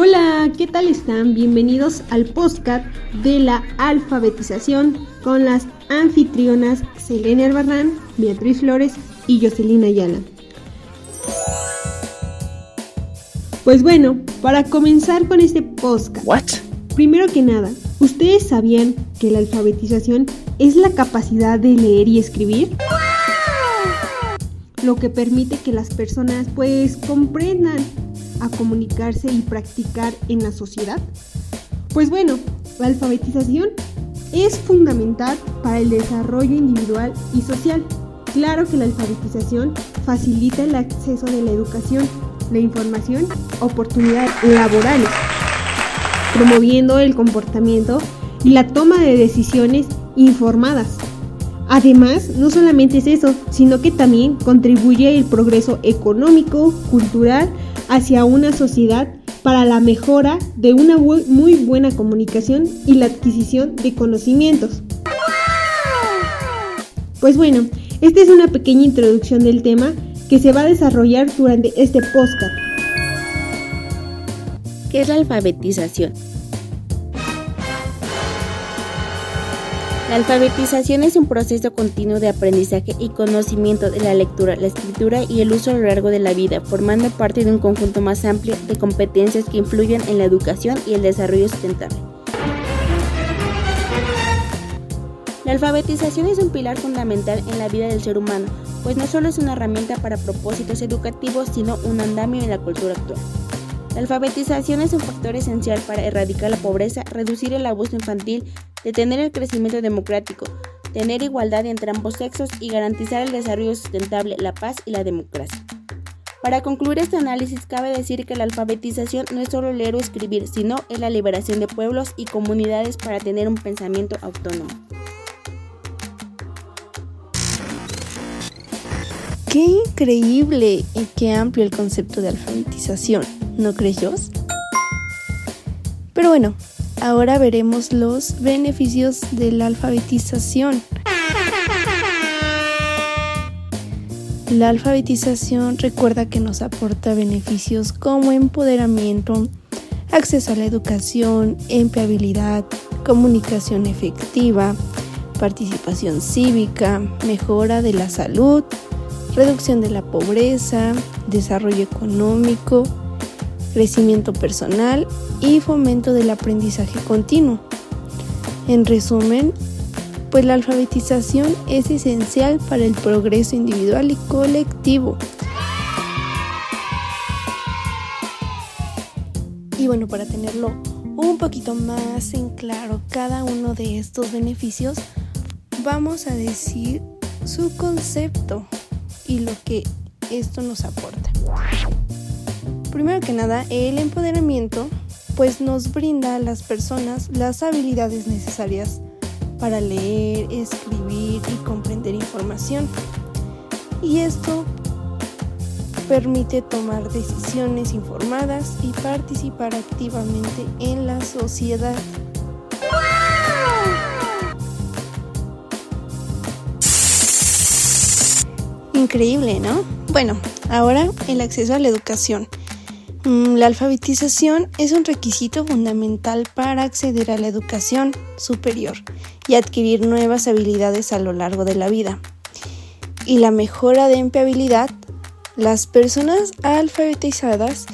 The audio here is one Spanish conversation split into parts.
Hola, ¿qué tal están? Bienvenidos al podcast de la alfabetización con las anfitrionas Selena Albarrán, Beatriz Flores y Jocelyn Ayala. Pues bueno, para comenzar con este podcast. What? Primero que nada, ¿ustedes sabían que la alfabetización es la capacidad de leer y escribir? Lo que permite que las personas pues comprendan a comunicarse y practicar en la sociedad? Pues bueno, la alfabetización es fundamental para el desarrollo individual y social. Claro que la alfabetización facilita el acceso de la educación, la información, oportunidades laborales, promoviendo el comportamiento y la toma de decisiones informadas. Además, no solamente es eso, sino que también contribuye el progreso económico, cultural, hacia una sociedad para la mejora de una muy buena comunicación y la adquisición de conocimientos. Pues bueno, esta es una pequeña introducción del tema que se va a desarrollar durante este podcast. ¿Qué es la alfabetización? La alfabetización es un proceso continuo de aprendizaje y conocimiento de la lectura, la escritura y el uso a lo largo de la vida, formando parte de un conjunto más amplio de competencias que influyen en la educación y el desarrollo sustentable. La alfabetización es un pilar fundamental en la vida del ser humano, pues no solo es una herramienta para propósitos educativos, sino un andamio en la cultura actual. La alfabetización es un factor esencial para erradicar la pobreza, reducir el abuso infantil, detener el crecimiento democrático, tener igualdad entre ambos sexos y garantizar el desarrollo sustentable, la paz y la democracia. Para concluir este análisis, cabe decir que la alfabetización no es solo leer o escribir, sino es la liberación de pueblos y comunidades para tener un pensamiento autónomo. Qué increíble y qué amplio el concepto de alfabetización, ¿no crees? Pero bueno, Ahora veremos los beneficios de la alfabetización. La alfabetización recuerda que nos aporta beneficios como empoderamiento, acceso a la educación, empleabilidad, comunicación efectiva, participación cívica, mejora de la salud, reducción de la pobreza, desarrollo económico, crecimiento personal y fomento del aprendizaje continuo. En resumen, pues la alfabetización es esencial para el progreso individual y colectivo. Y bueno, para tenerlo un poquito más en claro cada uno de estos beneficios, vamos a decir su concepto y lo que esto nos aporta. Primero que nada, el empoderamiento pues nos brinda a las personas las habilidades necesarias para leer, escribir y comprender información. Y esto permite tomar decisiones informadas y participar activamente en la sociedad. Increíble, ¿no? Bueno, ahora el acceso a la educación. Mm, la alfabetización es un requisito fundamental para acceder a la educación superior y adquirir nuevas habilidades a lo largo de la vida. Y la mejora de empleabilidad, las personas alfabetizadas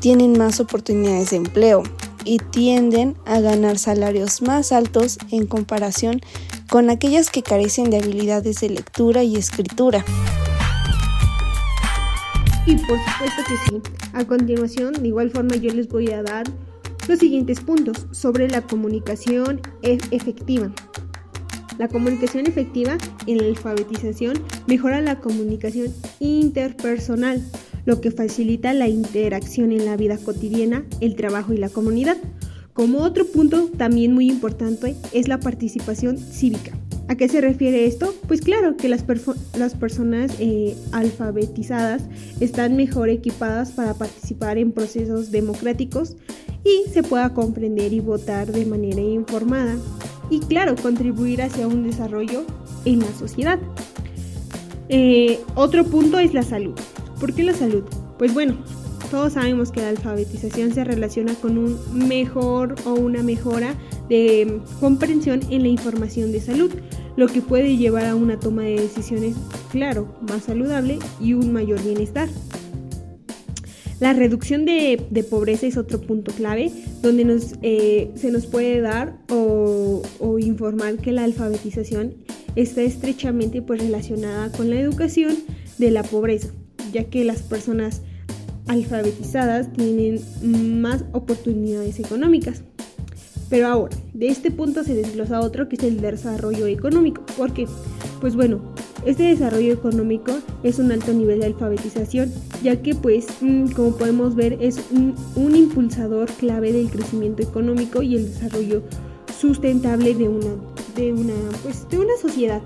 tienen más oportunidades de empleo y tienden a ganar salarios más altos en comparación con aquellas que carecen de habilidades de lectura y escritura. Y por supuesto que sí. A continuación, de igual forma, yo les voy a dar los siguientes puntos sobre la comunicación e-, efectiva. La comunicación efectiva en la alfabetización mejora la comunicación interpersonal, lo que facilita la interacción en la vida cotidiana, el trabajo y la comunidad. Como otro punto también muy importante es la participación cívica. ¿A qué se refiere esto? Pues claro que las, personas eh, alfabetizadas están mejor equipadas para participar en procesos democráticos y se pueda comprender y votar de manera informada y claro, contribuir hacia un desarrollo en la sociedad. Eh, otro punto es la salud. ¿Por qué la salud? Pues bueno, todos sabemos que la alfabetización se relaciona con un mejor o una mejora de comprensión en la información de salud, lo que puede llevar a una toma de decisiones, claro, más saludable y un mayor bienestar. La reducción de, pobreza es otro punto clave donde nos, eh, se nos puede dar o, informar que la alfabetización está estrechamente pues, relacionada con la educación de la pobreza, ya que las personas alfabetizadas tienen más oportunidades económicas. Pero ahora, de este punto se desglosa otro que es el desarrollo económico. ¿Por qué? Pues bueno, este desarrollo económico es un alto nivel de alfabetización, ya que pues mm, como podemos ver es un, impulsador clave del crecimiento económico y el desarrollo sustentable de una, de una, pues, de una sociedad.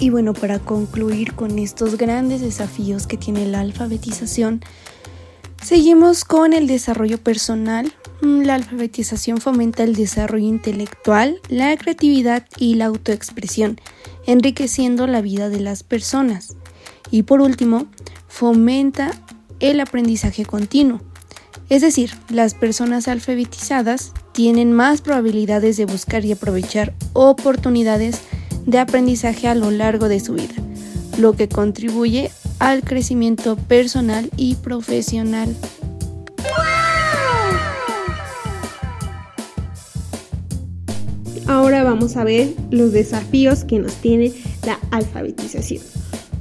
Y bueno, para concluir con estos grandes desafíos que tiene la alfabetización, seguimos con el desarrollo personal, Mm, la alfabetización fomenta el desarrollo intelectual, la creatividad y la autoexpresión, enriqueciendo la vida de las personas. Y por último, fomenta el aprendizaje continuo. Es decir, las personas alfabetizadas tienen más probabilidades de buscar y aprovechar oportunidades de aprendizaje a lo largo de su vida, lo que contribuye al crecimiento personal y profesional. Ahora vamos a ver los desafíos que nos tiene la alfabetización.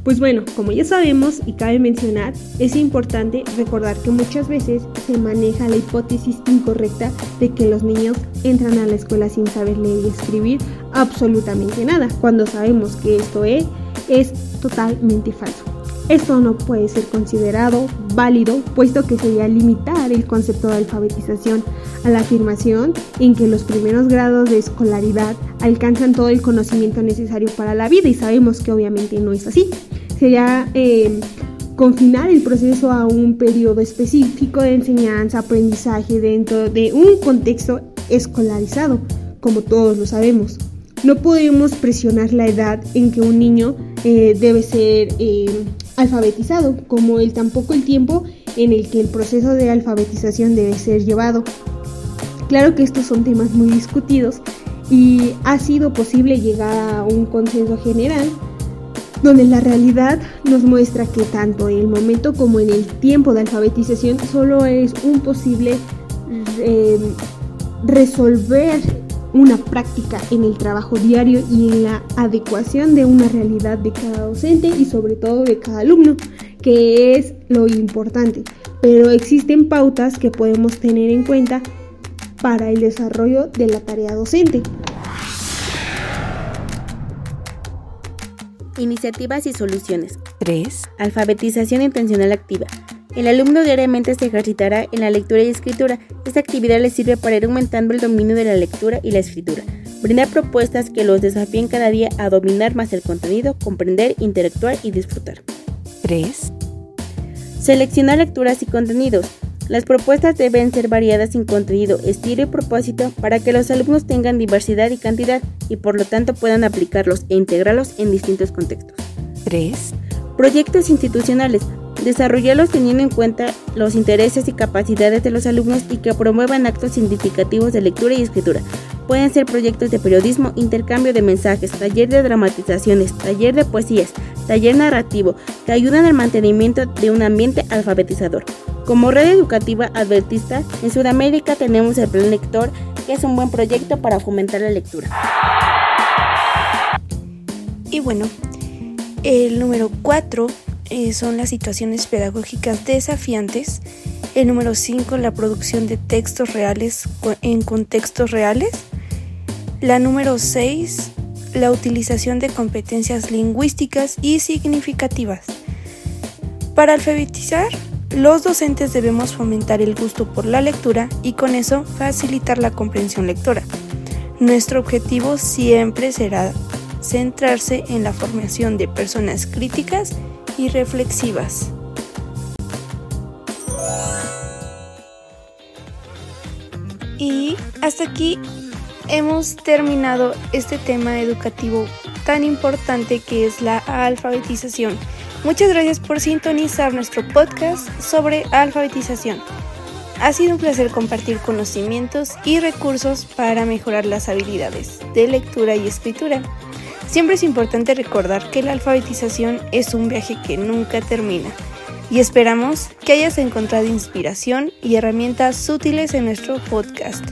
Pues bueno, como ya sabemos y cabe mencionar, es importante recordar que muchas veces se maneja la hipótesis incorrecta de que los niños entran a la escuela sin saber leer y escribir absolutamente nada, cuando sabemos que esto es, es totalmente falso. Esto no puede ser considerado válido, puesto que sería limitar el concepto de alfabetización a la afirmación en que los primeros grados de escolaridad alcanzan todo el conocimiento necesario para la vida y sabemos que obviamente no es así. Sería eh, confinar el proceso a un periodo específico de enseñanza, aprendizaje dentro de un contexto escolarizado, como todos lo sabemos. No podemos presionar la edad en que un niño eh, debe ser eh, alfabetizado, como el tampoco el tiempo en el que el proceso de alfabetización debe ser llevado. Claro que estos son temas muy discutidos y ha sido posible llegar a un consenso general donde la realidad nos muestra que tanto en el momento como en el tiempo de alfabetización solo es un posible eh, resolver una práctica en el trabajo diario y en la adecuación de una realidad de cada docente y sobre todo de cada alumno, que es lo importante. Pero existen pautas que podemos tener en cuenta para el desarrollo de la tarea docente. Iniciativas y soluciones. 3. Alfabetización intencional activa. El alumno diariamente se ejercitará en la lectura y escritura. Esta actividad le sirve para ir aumentando el dominio de la lectura y la escritura. Brindar propuestas que los desafíen cada día a dominar más el contenido, comprender, interactuar y disfrutar. 3. Seleccionar lecturas y contenidos. Las propuestas deben ser variadas en contenido, estilo y propósito para que los alumnos tengan diversidad y cantidad y por lo tanto puedan aplicarlos e integrarlos en distintos contextos. 3. Proyectos institucionales desarrollarlos teniendo en cuenta los intereses y capacidades de los alumnos y que promuevan actos significativos de lectura y escritura. Pueden ser proyectos de periodismo, intercambio de mensajes, taller de dramatizaciones, taller de poesías, taller narrativo, que ayudan al mantenimiento de un ambiente alfabetizador. Como red educativa advertista, en Sudamérica tenemos el Plan Lector, que es un buen proyecto para fomentar la lectura. Y bueno, el número 4 eh, son las situaciones pedagógicas desafiantes. El número 5, la producción de textos reales en contextos reales. La número 6, la utilización de competencias lingüísticas y significativas. Para alfabetizar, los docentes debemos fomentar el gusto por la lectura y con eso facilitar la comprensión lectora. Nuestro objetivo siempre será centrarse en la formación de personas críticas y reflexivas. Y hasta aquí hemos terminado este tema educativo tan importante que es la alfabetización. Muchas gracias por sintonizar nuestro podcast sobre alfabetización. Ha sido un placer compartir conocimientos y recursos para mejorar las habilidades de lectura y escritura. Siempre es importante recordar que la alfabetización es un viaje que nunca termina y esperamos que hayas encontrado inspiración y herramientas útiles en nuestro podcast.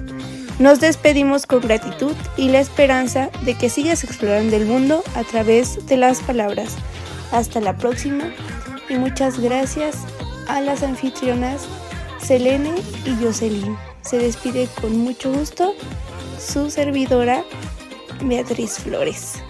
Nos despedimos con gratitud y la esperanza de que sigas explorando el mundo a través de las palabras. Hasta la próxima y muchas gracias a las anfitrionas Selene y Jocelyn. Se despide con mucho gusto su servidora Beatriz Flores.